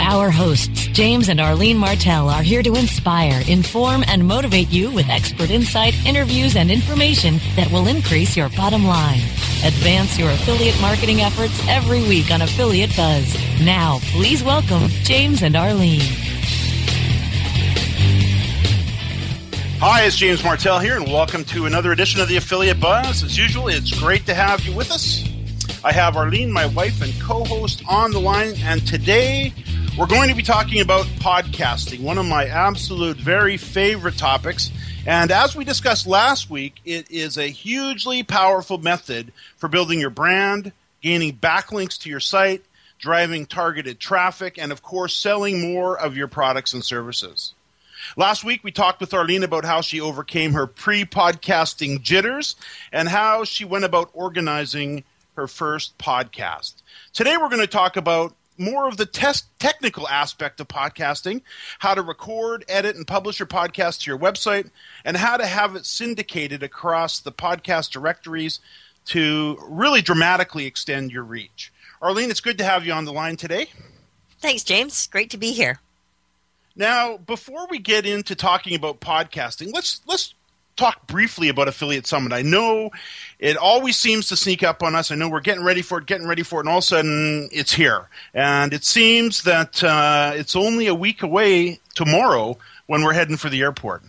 Our hosts, James and Arlene Martell, are here to inspire, inform, and motivate you with expert insight, interviews, and information that will increase your bottom line. Advance your affiliate marketing efforts every week on Affiliate Buzz. Now, please welcome James and Arlene. Hi, it's James Martell here, and welcome to another edition of the Affiliate Buzz. As usual, it's great to have you with us. I have Arlene, my wife and co host, on the line, and today we're going to be talking about podcasting, one of my absolute very favorite topics. And as we discussed last week, it is a hugely powerful method for building your brand, gaining backlinks to your site, driving targeted traffic, and of course, selling more of your products and services. Last week, we talked with Arlene about how she overcame her pre podcasting jitters and how she went about organizing her first podcast. Today, we're going to talk about more of the test technical aspect of podcasting, how to record, edit, and publish your podcast to your website, and how to have it syndicated across the podcast directories to really dramatically extend your reach. Arlene, it's good to have you on the line today. Thanks, James. Great to be here. Now, before we get into talking about podcasting, let's let's talk briefly about Affiliate Summit. I know it always seems to sneak up on us. I know we're getting ready for it, getting ready for it, and all of a sudden it's here. And it seems that uh, it's only a week away tomorrow when we're heading for the airport.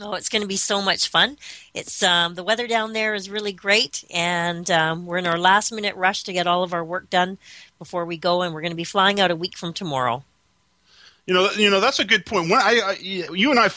Oh, it's going to be so much fun. It's um, the weather down there is really great, and um, we're in our last minute rush to get all of our work done before we go, and we're going to be flying out a week from tomorrow. You know, you know that's a good point. When I, I you and I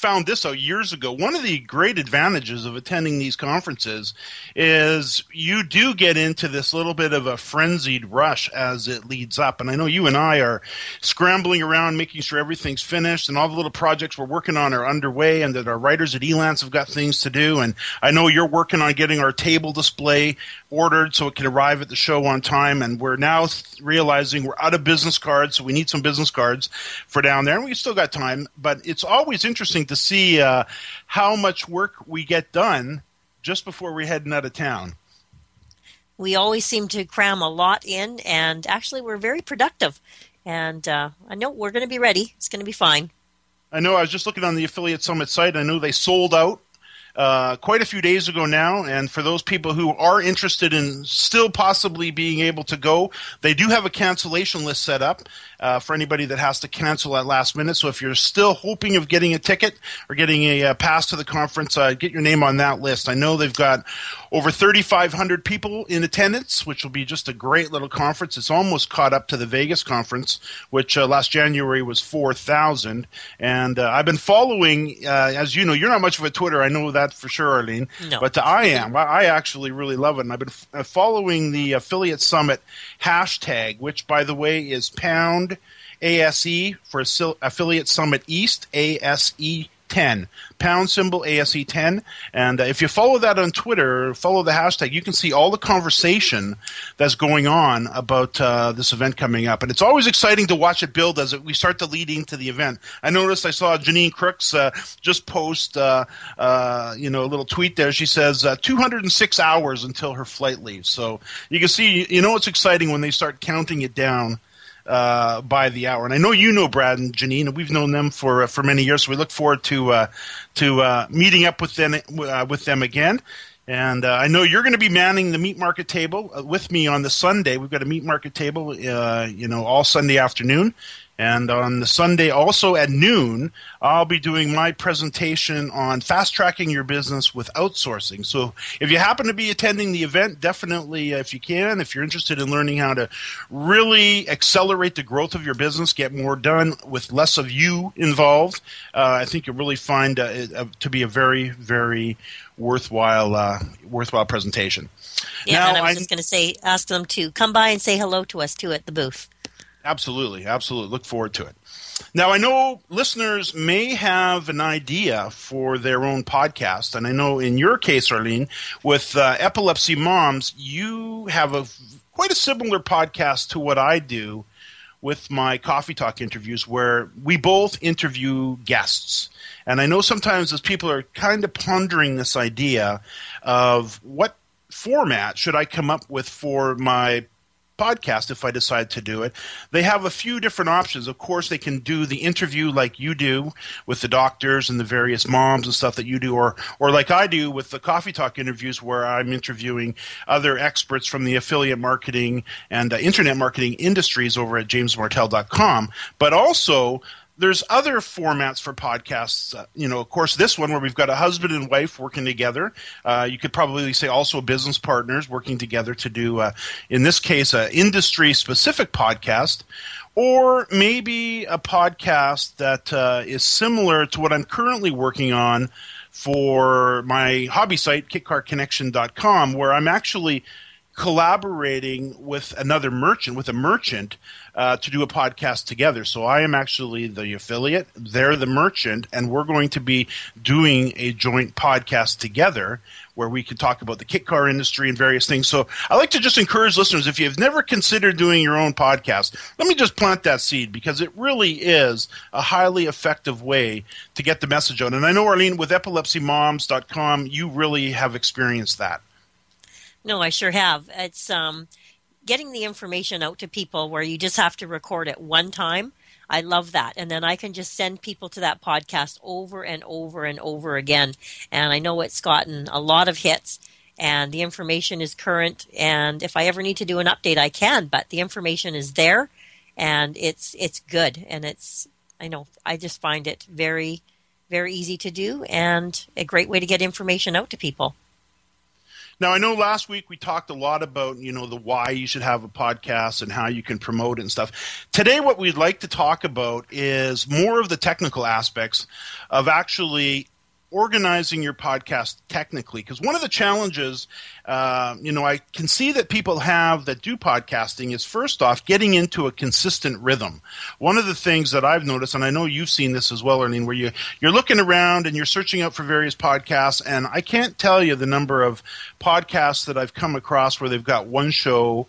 found this out years ago. One of the great advantages of attending these conferences is you do get into this little bit of a frenzied rush as it leads up. And I know you and I are scrambling around making sure everything's finished and all the little projects we're working on are underway and that our writers at Elance have got things to do. And I know you're working on getting our table display ordered so it can arrive at the show on time. And we're now realizing we're out of business cards, so we need some business cards for down there. And we still got time, but it's always interesting to see uh, how much work we get done just before we're heading out of town. We always seem to cram a lot in, and actually, we're very productive. And uh, I know we're going to be ready. It's going to be fine. I know. I was just looking on the Affiliate Summit site. I know they sold out uh, quite a few days ago now. And for those people who are interested in still possibly being able to go, they do have a cancellation list set up uh, for anybody that has to cancel at last minute. So if you're still hoping of getting a ticket or getting a, uh, pass to the conference, uh, get your name on that list. I know they've got over 3,500 people in attendance, which will be just a great little conference. It's almost caught up to the Vegas conference, which uh, last January was 4,000. And uh, I've been following, as you know, you're not much of a Twitter. I know that for sure, Arlene. No. But I am. I actually really love it. And I've been f- uh, following the Affiliate Summit hashtag, which, by the way, is pound ASE for Affiliate Summit East, ASE ASE10, pound symbol ASE10. And uh, if you follow that on Twitter, follow the hashtag, you can see all the conversation that's going on about uh, this event coming up. And it's always exciting to watch it build as we start to lead into the event. I noticed I saw Janine Crooks uh, just post, uh, uh, you know, a little tweet there. She says uh, 206 hours until her flight leaves. So you can see, you know, it's exciting when they start counting it down uh, by the hour. And I know you know Brad and Janine, and we've known them for uh, for many years. So we look forward to uh, to uh, meeting up with them uh, with them again. And uh, I know you're going to be manning the meat market table with me on the Sunday. We've got a meat market table, you know, all Sunday afternoon. And on the Sunday, also at noon, I'll be doing my presentation on fast tracking your business with outsourcing. So if you happen to be attending the event, definitely, uh, if you can, if you're interested in learning how to really accelerate the growth of your business, get more done with less of you involved, uh, I think you'll really find uh, it uh, to be a very, very worthwhile, uh, worthwhile presentation. Yeah, now, and I was I, just going to say, ask them to come by and say hello to us too at the booth. Absolutely, absolutely. Look forward to it. Now, I know listeners may have an idea for their own podcast, and I know in your case, Arlene, with uh, Epilepsy Moms, you have a quite a similar podcast to what I do with my coffee talk interviews, where we both interview guests. And I know sometimes as people are kind of pondering this idea of what format should I come up with for my podcast if I decide to do it. They have a few different options. Of course, they can do the interview like you do with the doctors and the various moms and stuff that you do, or or like I do with the coffee talk interviews where I'm interviewing other experts from the affiliate marketing and uh, internet marketing industries over at jamesmartell.com. But also there's other formats for podcasts. Uh, you know, of course, this one where we've got a husband and wife working together. Uh, you could probably say also business partners working together to do, uh, in this case, an industry specific podcast. Or maybe a podcast that uh, is similar to what I'm currently working on for my hobby site, kitcarconnection.com, where I'm actually collaborating with another merchant, with a merchant, uh, to do a podcast together. So I am actually the affiliate, they're the merchant, and we're going to be doing a joint podcast together where we can talk about the kit car industry and various things. So I like to just encourage listeners if you've never considered doing your own podcast, let me just plant that seed because it really is a highly effective way to get the message out. And I know, Arlene, with epilepsymoms.com, you really have experienced that. No, I sure have. It's um, getting the information out to people where you just have to record it one time. I love that. And then I can just send people to that podcast over and over and over again. And I know it's gotten a lot of hits and the information is current. And if I ever need to do an update, I can, but the information is there and it's, it's good. And it's, I know, I just find it very, very easy to do and a great way to get information out to people. Now, I know last week we talked a lot about, you know, the why you should have a podcast and how you can promote it and stuff. Today, what we'd like to talk about is more of the technical aspects of actually organizing your podcast technically because one of the challenges uh, you know i can see that people have that do podcasting is first off getting into a consistent rhythm. One of the things that i've noticed and i know you've seen this as well Arlene, where you, you're looking around and you're searching out for various podcasts and i can't tell you the number of podcasts that i've come across where they've got one show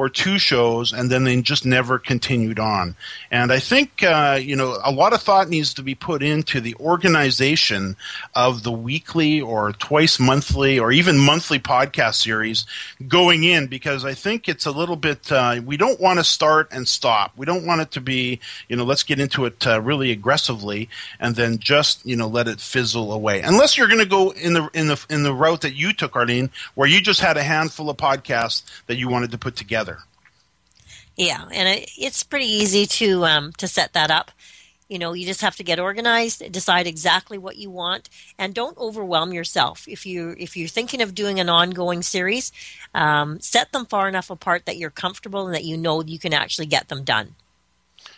or two shows, and then they just never continued on. And I think uh, you know a lot of thought needs to be put into the organization of the weekly or twice monthly or even monthly podcast series going in because I think it's a little bit uh, we don't want to start and stop. We don't want it to be you know let's get into it uh, really aggressively and then just you know let it fizzle away. Unless you're going to go in the in the in the route that you took, Arlene, where you just had a handful of podcasts that you wanted to put together. Yeah, and it, it's pretty easy to um, to set that up. You know, you just have to get organized, decide exactly what you want, and don't overwhelm yourself. If you if you're thinking of doing an ongoing series, um, set them far enough apart that you're comfortable and that you know you can actually get them done.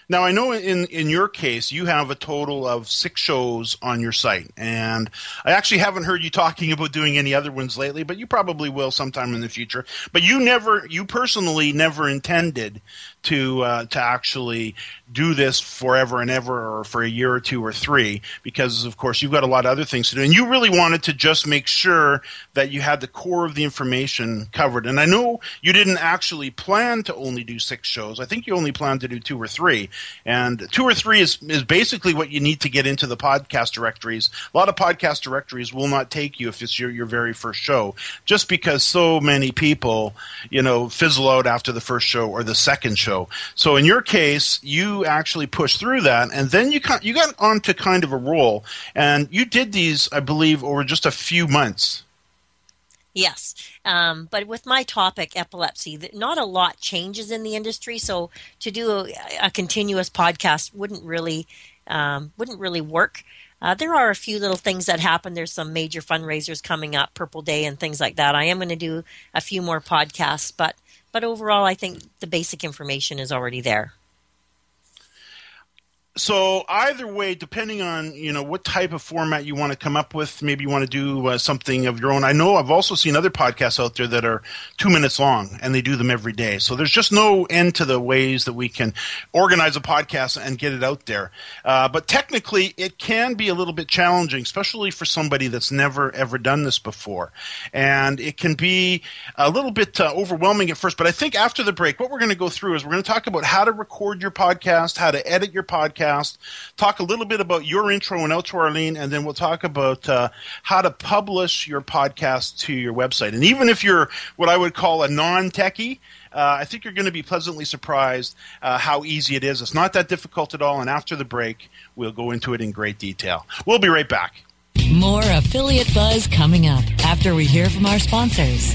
Now, I know in, in your case, you have a total of six shows on your site. And I actually haven't heard you talking about doing any other ones lately, but you probably will sometime in the future. But you never, you personally never intended to uh, to actually do this forever and ever or for a year or two or three because of course you've got a lot of other things to do and you really wanted to just make sure that you had the core of the information covered and i know you didn't actually plan to only do six shows i think you only planned to do two or three and two or three is, is basically what you need to get into the podcast directories. A lot of podcast directories will not take you if it's your, your very first show. Just because so many people you know fizzle out after the first show or the second show. So in your case you actually pushed through that, and then you got, you got onto kind of a roll, and you did these, I believe, over just a few months. Yes, um, but with my topic, epilepsy, not a lot changes in the industry. So to do a, a continuous podcast wouldn't really um, wouldn't really work. Uh, there are a few little things that happen. There's some major fundraisers coming up, Purple Day and things like that. I am going to do a few more podcasts, but but overall, I think the basic information is already there so either way, depending on you know what type of format you want to come up with, maybe you want to do uh, something of your own. I know I've also seen other podcasts out there that are two minutes long, and they do them every day. So there's just no end to the ways that we can organize a podcast and get it out there. Uh, but technically, it can be a little bit challenging, especially for somebody that's never ever done this before, and it can be a little bit uh, overwhelming at first. But I think after the break, what we're going to go through is we're going to talk about how to record your podcast, how to edit your podcast podcast, talk a little bit about your intro and outro, Arlene, and then we'll talk about uh, how to publish your podcast to your website. And even if you're what I would call a non techie, uh, I think you're going to be pleasantly surprised uh, how easy it is. It's not that difficult at all. And after the break, we'll go into it in great detail. We'll be right back. More affiliate buzz coming up after we hear from our sponsors.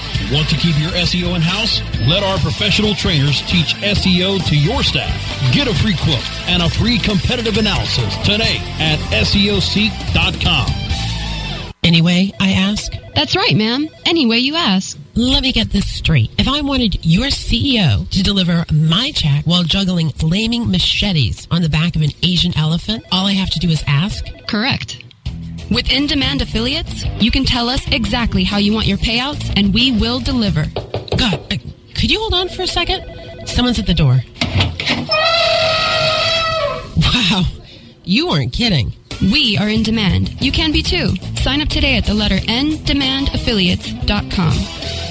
Want to keep your SEO in-house? Let our professional trainers teach SEO to your staff. Get a free quote and a free competitive analysis today at SEOseek.com. Anyway, I ask? That's right, ma'am. Anyway, you ask. Let me get this straight. If I wanted your CEO to deliver my check while juggling flaming machetes on the back of an Asian elephant, all I have to do is ask? Correct. With in demand affiliates, you can tell us exactly how you want your payouts and we will deliver. God, uh, could you hold on for a second? Someone's at the door. Wow, you weren't kidding. We are in demand. You can be too. Sign up today at the letter ndemandaffiliates.com.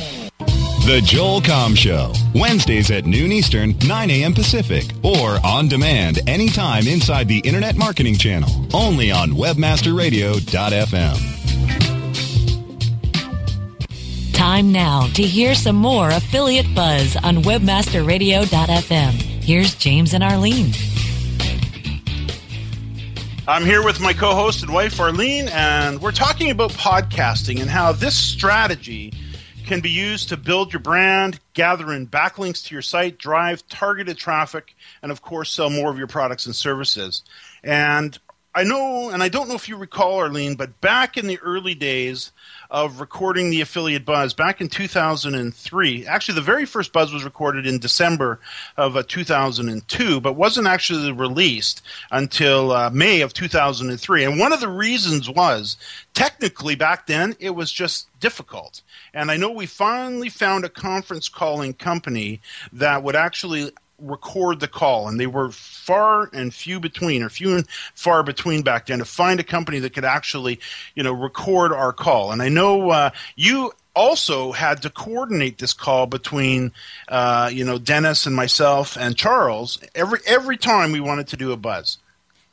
The Joel Comm Show, Wednesdays at noon Eastern, 9 a.m. Pacific, or on demand anytime inside the Internet Marketing Channel, only on WebmasterRadio.fm. Time now to hear some more affiliate buzz on WebmasterRadio.fm. Here's James and Arlene. I'm here with my co host and wife, Arlene, and we're talking about podcasting and how this strategy can be used to build your brand, gather in backlinks to your site, drive targeted traffic, and of course, sell more of your products and services. And I know, and I don't know if you recall, Arlene, but back in the early days of recording the affiliate buzz, back in 2003, actually the very first buzz was recorded in December of uh, 2002, but wasn't actually released until uh, May of 2003. And one of the reasons was technically back then it was just difficult. And I know we finally found a conference calling company that would actually record the call, and they were far and few between, or few and far between back then, to find a company that could actually, you know, record our call. And I know uh, you also had to coordinate this call between, uh, you know, Dennis and myself and Charles every every time we wanted to do a buzz.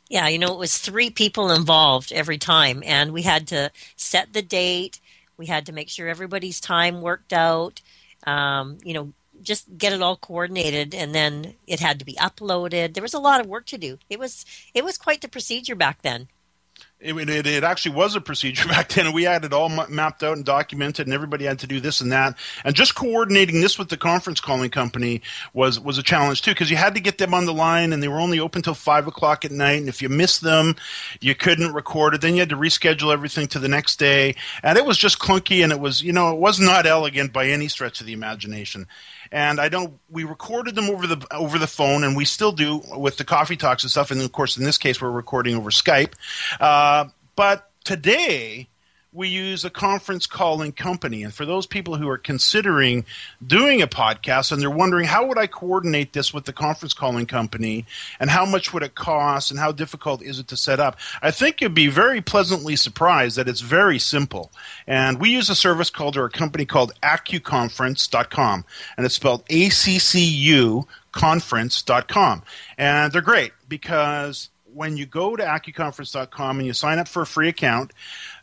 Yeah, you know, it was three people involved every time, and we had to set the date. We had to make sure everybody's time worked out. Um, you know, just get it all coordinated and then it had to be uploaded there was a lot of work to do it was it was quite the procedure back then it, it, it, actually was a procedure back then, and we had it all mapped out and documented, and everybody had to do this and that. And just coordinating this with the conference calling company was was a challenge too, because you had to get them on the line, and they were only open till five o'clock at night. And if you missed them, you couldn't record it. Then you had to reschedule everything to the next day, and it was just clunky, and it was you know it was not elegant by any stretch of the imagination and I know we recorded them over the over the phone, and we still do with the coffee talks and stuff. And of course, in this case, we're recording over Skype. Uh, but today, we use a conference calling company. And for those people who are considering doing a podcast and they're wondering how would I coordinate this with the conference calling company and how much would it cost and how difficult is it to set up, I think you'd be very pleasantly surprised that it's very simple. And we use a service called or a company called accuconference.com and it's spelled A C C U conference.com. And they're great because when you go to accuconference.com and you sign up for a free account,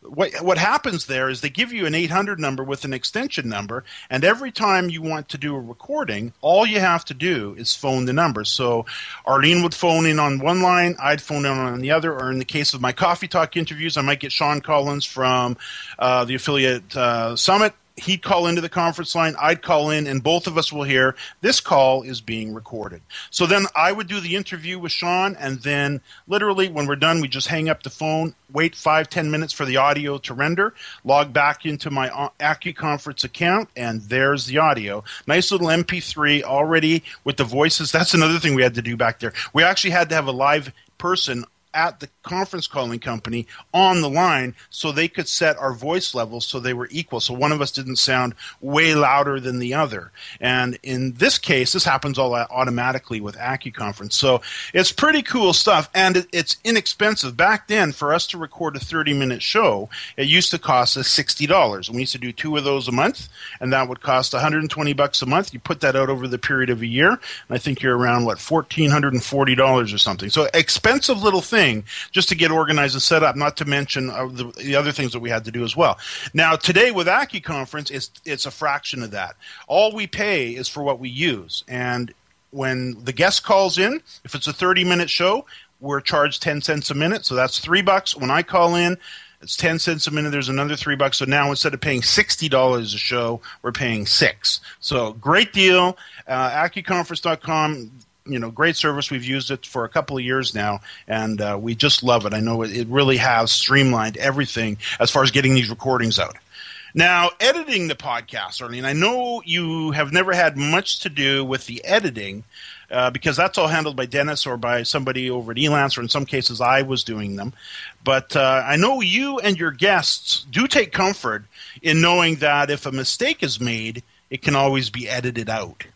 what what happens there is they give you an 800 number with an extension number, and every time you want to do a recording, all you have to do is phone the number. So Arlene would phone in on one line, I'd phone in on the other, or in the case of my coffee talk interviews, I might get Shawn Collins from uh, the affiliate uh, summit he'd call into the conference line, I'd call in, and both of us will hear this call is being recorded. So then I would do the interview with Shawn, and then literally when we're done, we just hang up the phone, wait five, ten minutes for the audio to render, log back into my uh, AccuConference account, and there's the audio. Nice little MP3 already with the voices. That's another thing we had to do back there. We actually had to have a live person at the conference calling company on the line so they could set our voice levels so they were equal. So one of us didn't sound way louder than the other. And in this case, this happens all automatically with AccuConference. So it's pretty cool stuff and it's inexpensive. Back then, for us to record a 30 minute show, it used to cost us $60. And we used to do two of those a month and that would cost 120 bucks a month. You put that out over the period of a year and I think you're around what, $1,440 or something. So expensive little thing thing just to get organized and set up. Not to mention uh, the, the, other things that we had to do as well. Now today with AccuConference, it's it's a fraction of that. All we pay is for what we use, and when the guest calls in, if it's a thirty minute show, we're charged ten cents a minute, so that's three bucks. When I call in, it's 10 cents a minute. There's another three bucks. So now instead of paying $60 a show, we're paying six. So great deal. Uh, AccuConference.com you know great service. We've used it for a couple of years now, and uh, we just love it. I know it, it really has streamlined everything as far as getting these recordings out. Now, editing the podcast, Arlene, I know you have never had much to do with the editing uh, because that's all handled by Dennis or by somebody over at Elance, or in some cases, I was doing them. But uh, I know you and your guests do take comfort in knowing that if a mistake is made, it can always be edited out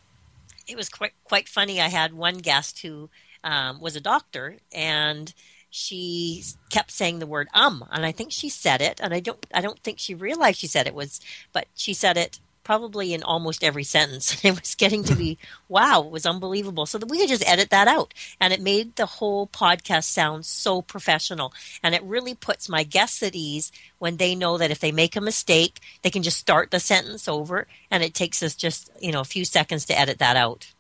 it was quite quite funny. I had one guest who um, was a doctor, and she kept saying the word "um," and I think she said it, and I don't I don't think she realized she said it was, but she said it probably in almost every sentence. It was getting to be, wow, it was unbelievable. So that we could just edit that out. And it made the whole podcast sound so professional. And it really puts my guests at ease when they know that if they make a mistake, they can just start the sentence over. And it takes us just, you know, a few seconds to edit that out.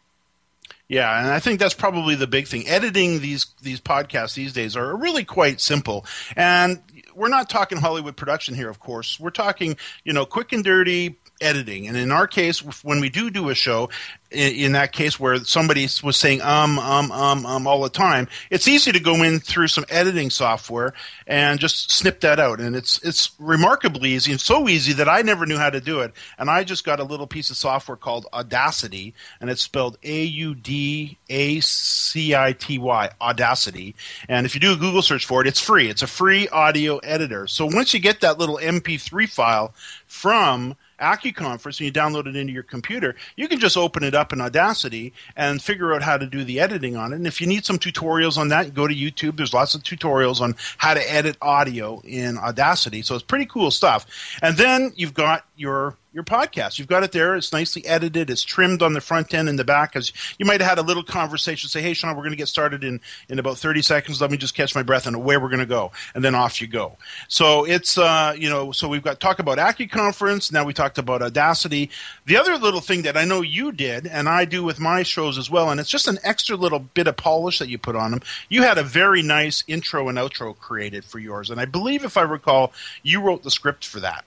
Yeah, and I think that's probably the big thing. Editing these these podcasts these days are really quite simple. And we're not talking Hollywood production here, of course. We're talking, you know, quick and dirty editing. And in our case, when we do do a show, in, in, that case where somebody was saying um, um, um, um all the time, it's easy to go in through some editing software and just snip that out. And it's it's remarkably easy and so easy that I never knew how to do it. And I just got a little piece of software called Audacity, and it's spelled A U D A C I T Y, Audacity. And if you do a Google search for it, it's free. It's a free audio editor. So once you get that little MP3 file from AccuConference and you download it into your computer, you can just open it up in Audacity and figure out how to do the editing on it. And if you need some tutorials on that, go to YouTube. There's lots of tutorials on how to edit audio in Audacity. So it's pretty cool stuff. And then you've got your your podcast. You've got it there. It's nicely edited. It's trimmed on the front end and the back. Because you might have had a little conversation. Say, "Hey, Shawn, we're going to get started in in about thirty seconds. Let me just catch my breath and where we're going to go." And then off you go. So it's uh, you know, so we've got talk about AccuConference. Now we talked about Audacity. The other little thing that I know you did, and I do with my shows as well, and it's just an extra little bit of polish that you put on them. You had a very nice intro and outro created for yours, and I believe, if I recall, you wrote the script for that.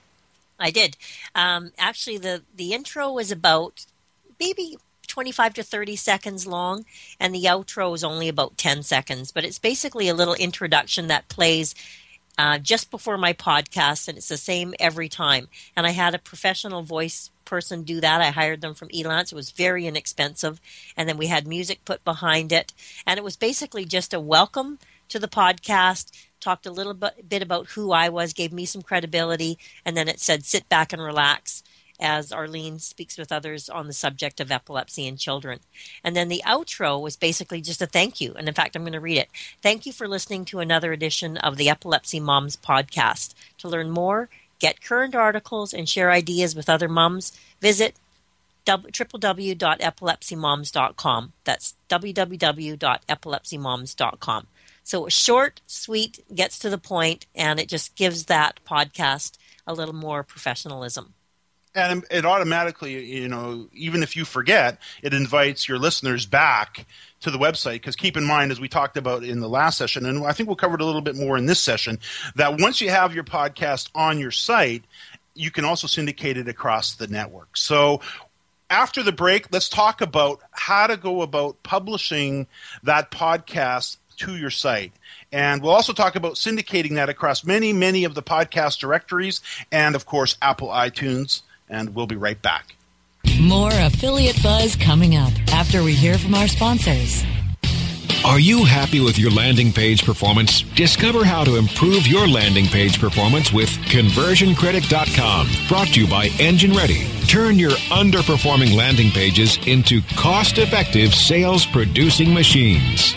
I did. Um, actually, the the intro was about maybe 25 to 30 seconds long, and the outro is only about 10 seconds. But it's basically a little introduction that plays uh, just before my podcast, and it's the same every time. And I had a professional voice person do that. I hired them from Elance. It was very inexpensive, and then we had music put behind it, and it was basically just a welcome to the podcast talked a little bit about who I was, gave me some credibility, and then it said, sit back and relax as Arlene speaks with others on the subject of epilepsy in children. And then the outro was basically just a thank you. And in fact, I'm going to read it. Thank you for listening to another edition of the Epilepsy Moms podcast. To learn more, get current articles, and share ideas with other moms, visit www.epilepsymoms.com. That's www.epilepsymoms.com. So short, sweet, gets to the point, and it just gives that podcast a little more professionalism. And it automatically, you know, even if you forget, it invites your listeners back to the website. Because keep in mind, as we talked about in the last session, and I think we'll cover it a little bit more in this session, that once you have your podcast on your site, you can also syndicate it across the network. So after the break, let's talk about how to go about publishing that podcast to your site. And we'll also talk about syndicating that across many, many of the podcast directories and, of course, Apple iTunes. And we'll be right back. More affiliate buzz coming up after we hear from our sponsors. Are you happy with your landing page performance? Discover how to improve your landing page performance with conversioncritic.com. Brought to you by Engine Ready. Turn your underperforming landing pages into cost effective sales producing machines.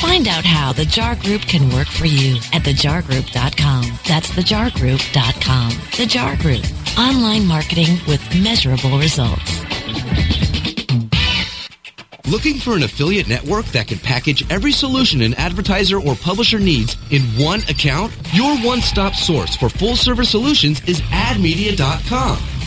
Find out how the JAR Group can work for you at thejargroup.com. That's thejargroup.com. The JAR Group. Online marketing with measurable results. Looking for an affiliate network that can package every solution an advertiser or publisher needs in one account? Your one-stop source for full-service solutions is admedia.com.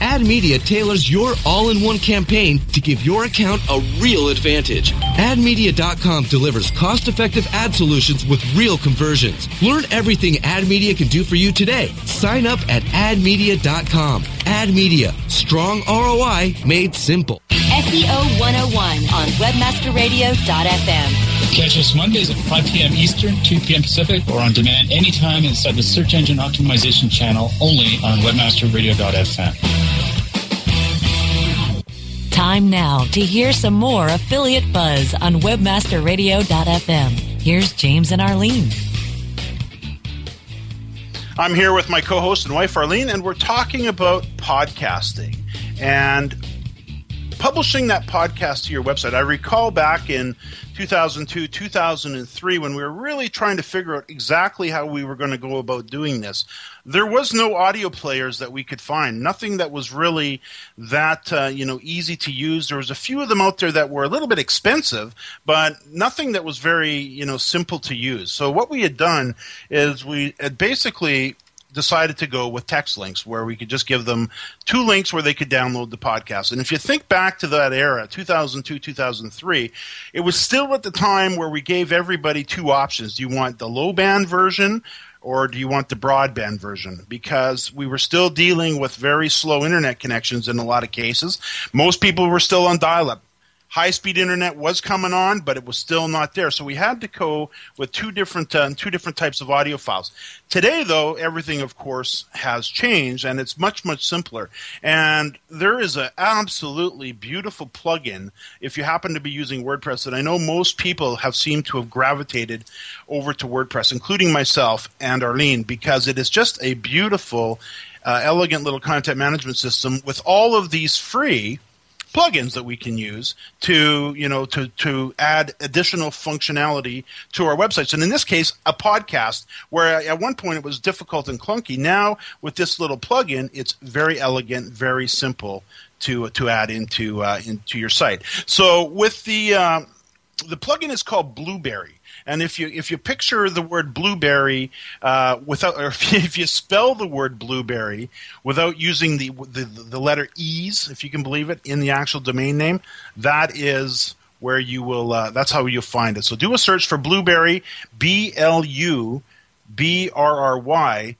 AdMedia tailors your all-in-one campaign to give your account a real advantage. AdMedia.com delivers cost-effective ad solutions with real conversions. Learn everything AdMedia can do for you today. Sign up at AdMedia.com. AdMedia, strong ROI made simple. SEO 101 on WebmasterRadio.fm. Catch us Mondays at 5 p.m. Eastern, 2 p.m. Pacific, or on demand anytime inside the Search Engine Optimization channel only on webmasterradio.fm. Time now to hear some more affiliate buzz on webmasterradio.fm. Here's James and Arlene. I'm here with my co host and wife, Arlene, and we're talking about podcasting and publishing that podcast to your website. I recall back in 2002, 2003, when we were really trying to figure out exactly how we were going to go about doing this. There was no audio players that we could find. Nothing that was really that uh, you know easy to use. There was a few of them out there that were a little bit expensive, but nothing that was very you know simple to use. So what we had done is we had basically decided to go with text links where we could just give them two links where they could download the podcast. And if you think back to that era, 2002, 2003, it was still at the time where we gave everybody two options. Do you want the low band version or do you want the broadband version? Because we were still dealing with very slow internet connections in a lot of cases. Most people were still on dial up high speed internet was coming on, but it was still not there. So we had to go with two different uh, two different types of audio files. Today, though, everything of course has changed, and it's much much simpler. And there is an absolutely beautiful plugin if you happen to be using WordPress. And I know most people have seemed to have gravitated over to WordPress, including myself and Arlene, because it is just a beautiful. Uh, elegant little content management system with all of these free plugins that we can use to you know to to add additional functionality to our websites. And in this case a podcast where at one point it was difficult and clunky. Now with this little plugin it's very elegant very simple to to add into uh, into your site. So with the uh, the plugin is called Blubrry and if you if you picture the word blueberry uh, without, or if you, if you, spell the word blueberry without using the, the the letter e's, if you can believe it, in the actual domain name, that is where you will. Uh, that's how you'll find it. So do a search for Blubrry, B L U B R R Y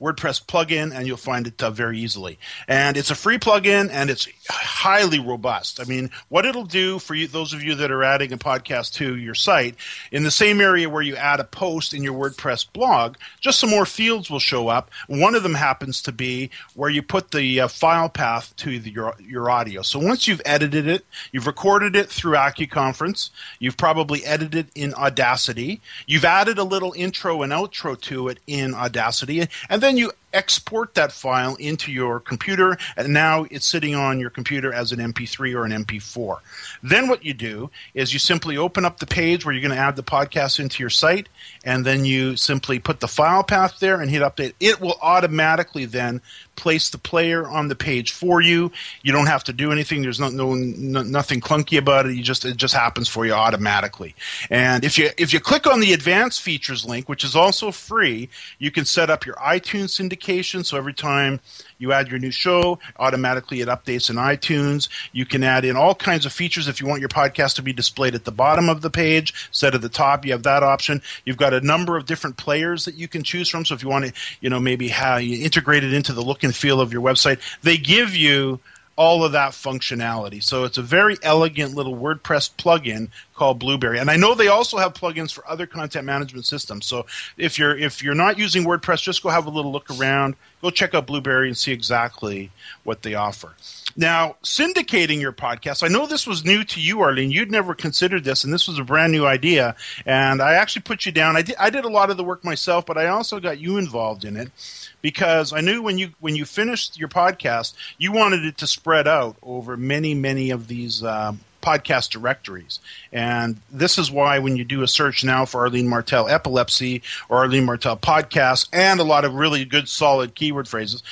WordPress plugin, and you'll find it uh, very easily. And it's a free plugin, and it's highly robust. I mean, what it'll do for you, those of you that are adding a podcast to your site, in the same area where you add a post in your WordPress blog, just some more fields will show up. One of them happens to be where you put the uh, file path to the, your your audio. So once you've edited it, you've recorded it through AccuConference, you've probably edited in Audacity, you've added a little intro and outro to it in Audacity, and then you export that file into your computer, and now it's sitting on your computer as an MP3 or an MP4. Then what you do is you simply open up the page where you're going to add the podcast into your site, and then you simply put the file path there and hit update. It will automatically then place the player on the page for you. You don't have to do anything. There's no, no, no, nothing clunky about it. You just it just happens for you automatically. And if you if you click on the advanced features link, which is also free, you can set up your iTunes syndication. So every time you add your new show, automatically it updates in iTunes. You can add in all kinds of features if you want your podcast to be displayed at the bottom of the page instead of the top. You have that option. You've got a number of different players that you can choose from. So if you want to, you know, maybe how you integrate it into the look and feel of your website, they give you all of that functionality. So it's a very elegant little WordPress plugin called Blubrry. And I know they also have plugins for other content management systems. So if you're if you're not using WordPress, just go have a little look around. Go check out Blubrry and see exactly what they offer. Now, syndicating your podcast. I know this was new to you, Arlene. You'd never considered this, and this was a brand new idea. And I actually put you down. I did, I did a lot of the work myself, but I also got you involved in it because I knew when you when you finished your podcast, you wanted it to spread out over many many of these uh, podcast directories. And this is why when you do a search now for Arlene Martell epilepsy or Arlene Martell podcast and a lot of really good solid keyword phrases,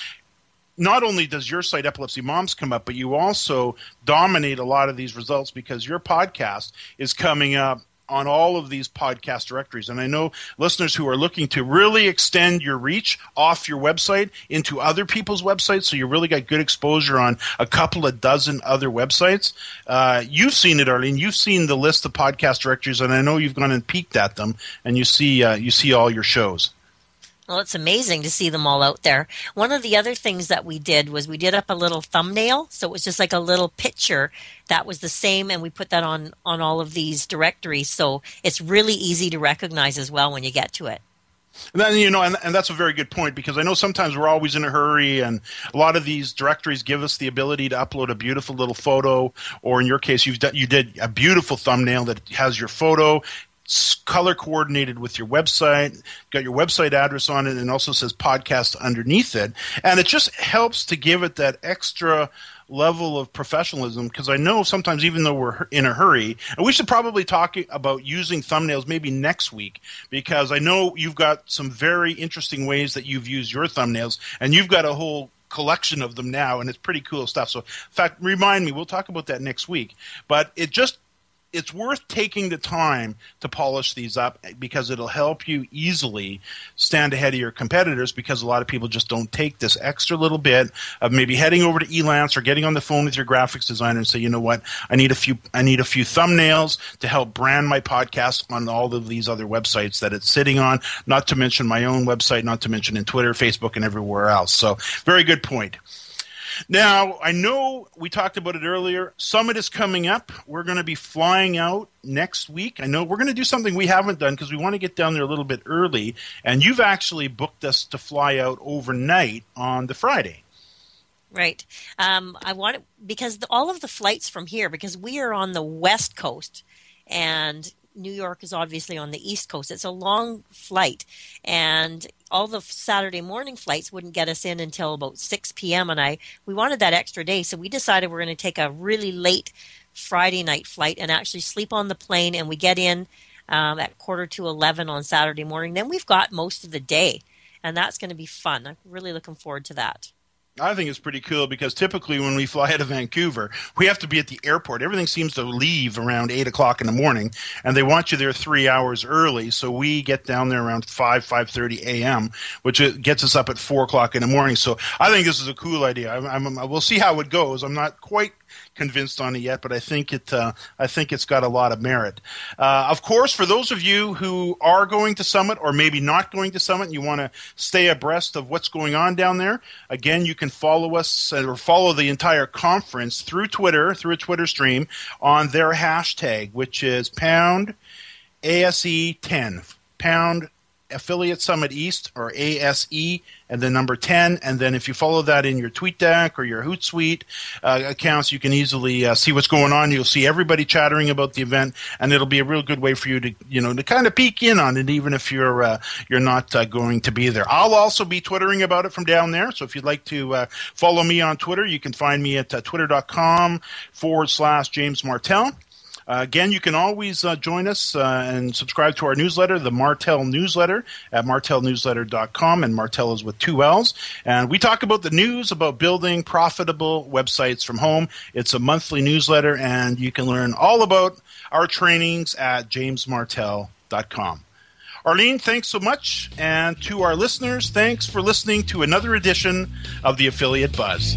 not only does your site epilepsy moms come up but you also dominate a lot of these results because your podcast is coming up on all of these podcast directories. And I know listeners who are looking to really extend your reach off your website into other people's websites, so you really got good exposure on a couple of dozen other websites. Uh, you've seen it, Arlene. You've seen the list of podcast directories, and I know you've gone and peeked at them, and you see uh, you see all your shows. Well, it's amazing to see them all out there. One of the other things that we did was we did up a little thumbnail, so it was just like a little picture that was the same, and we put that on on all of these directories, so it's really easy to recognize as well when you get to it. And then you know, and, and that's a very good point because I know sometimes we're always in a hurry, and a lot of these directories give us the ability to upload a beautiful little photo, or in your case, you've done, you did a beautiful thumbnail that has your photo, color coordinated with your website, got your website address on it, and also says podcast underneath it. And it just helps to give it that extra level of professionalism because I know sometimes, even though we're in a hurry, and we should probably talk about using thumbnails maybe next week because I know you've got some very interesting ways that you've used your thumbnails, and you've got a whole collection of them now, and it's pretty cool stuff. So, in fact, remind me, we'll talk about that next week. But it just it's worth taking the time to polish these up because it'll help you easily stand ahead of your competitors because a lot of people just don't take this extra little bit of maybe heading over to Elance or getting on the phone with your graphics designer and say, you know what, I need a few I need a few thumbnails to help brand my podcast on all of these other websites that it's sitting on, not to mention my own website, not to mention in Twitter, Facebook, and everywhere else. So very good point. Now, I know we talked about it earlier. Summit is coming up. We're going to be flying out next week. I know we're going to do something we haven't done because we want to get down there a little bit early. And you've actually booked us to fly out overnight on the Friday. Right. Um, I want it because the, all of the flights from here, because we are on the west coast, and New York is obviously on the East Coast. It's a long flight, and all the Saturday morning flights wouldn't get us in until about 6 p.m. And I we wanted that extra day, so we decided we're going to take a really late Friday night flight and actually sleep on the plane, and we get in um, at quarter to 11 on Saturday morning. Then we've got most of the day, and that's going to be fun. I'm really looking forward to that. I think it's pretty cool because typically when we fly out of Vancouver, we have to be at the airport. Everything seems to leave around eight o'clock in the morning, and they want you there three hours early. So we get down there around five five thirty a.m., which gets us up at four o'clock in the morning. So I think this is a cool idea. I'm, I'm, we'll see how it goes. I'm not quite convinced on it yet, but I think it uh, I think it's got a lot of merit. Uh, of course, for those of you who are going to Summit or maybe not going to Summit, and you want to stay abreast of what's going on down there. Again, you can follow us or follow the entire conference through Twitter through a Twitter stream on their hashtag, which is pound ASE ten pound Affiliate Summit East or ASE and then number 10. And then if you follow that in your TweetDeck or your Hootsuite uh, accounts, you can easily uh, see what's going on. You'll see everybody chattering about the event, and it'll be a real good way for you to, you know, to kind of peek in on it, even if you're uh, you're not uh, going to be there. I'll also be twittering about it from down there. So if you'd like to uh, follow me on Twitter, you can find me at uh, twitter.com forward slash James Martell. Uh, again, you can always uh, join us uh, and subscribe to our newsletter, the Martell newsletter at martellnewsletter.com, and Martell is with two L's. And we talk about the news about building profitable websites from home. It's a monthly newsletter, and you can learn all about our trainings at jamesmartell.com. Arlene, thanks so much. And to our listeners, thanks for listening to another edition of the Affiliate Buzz.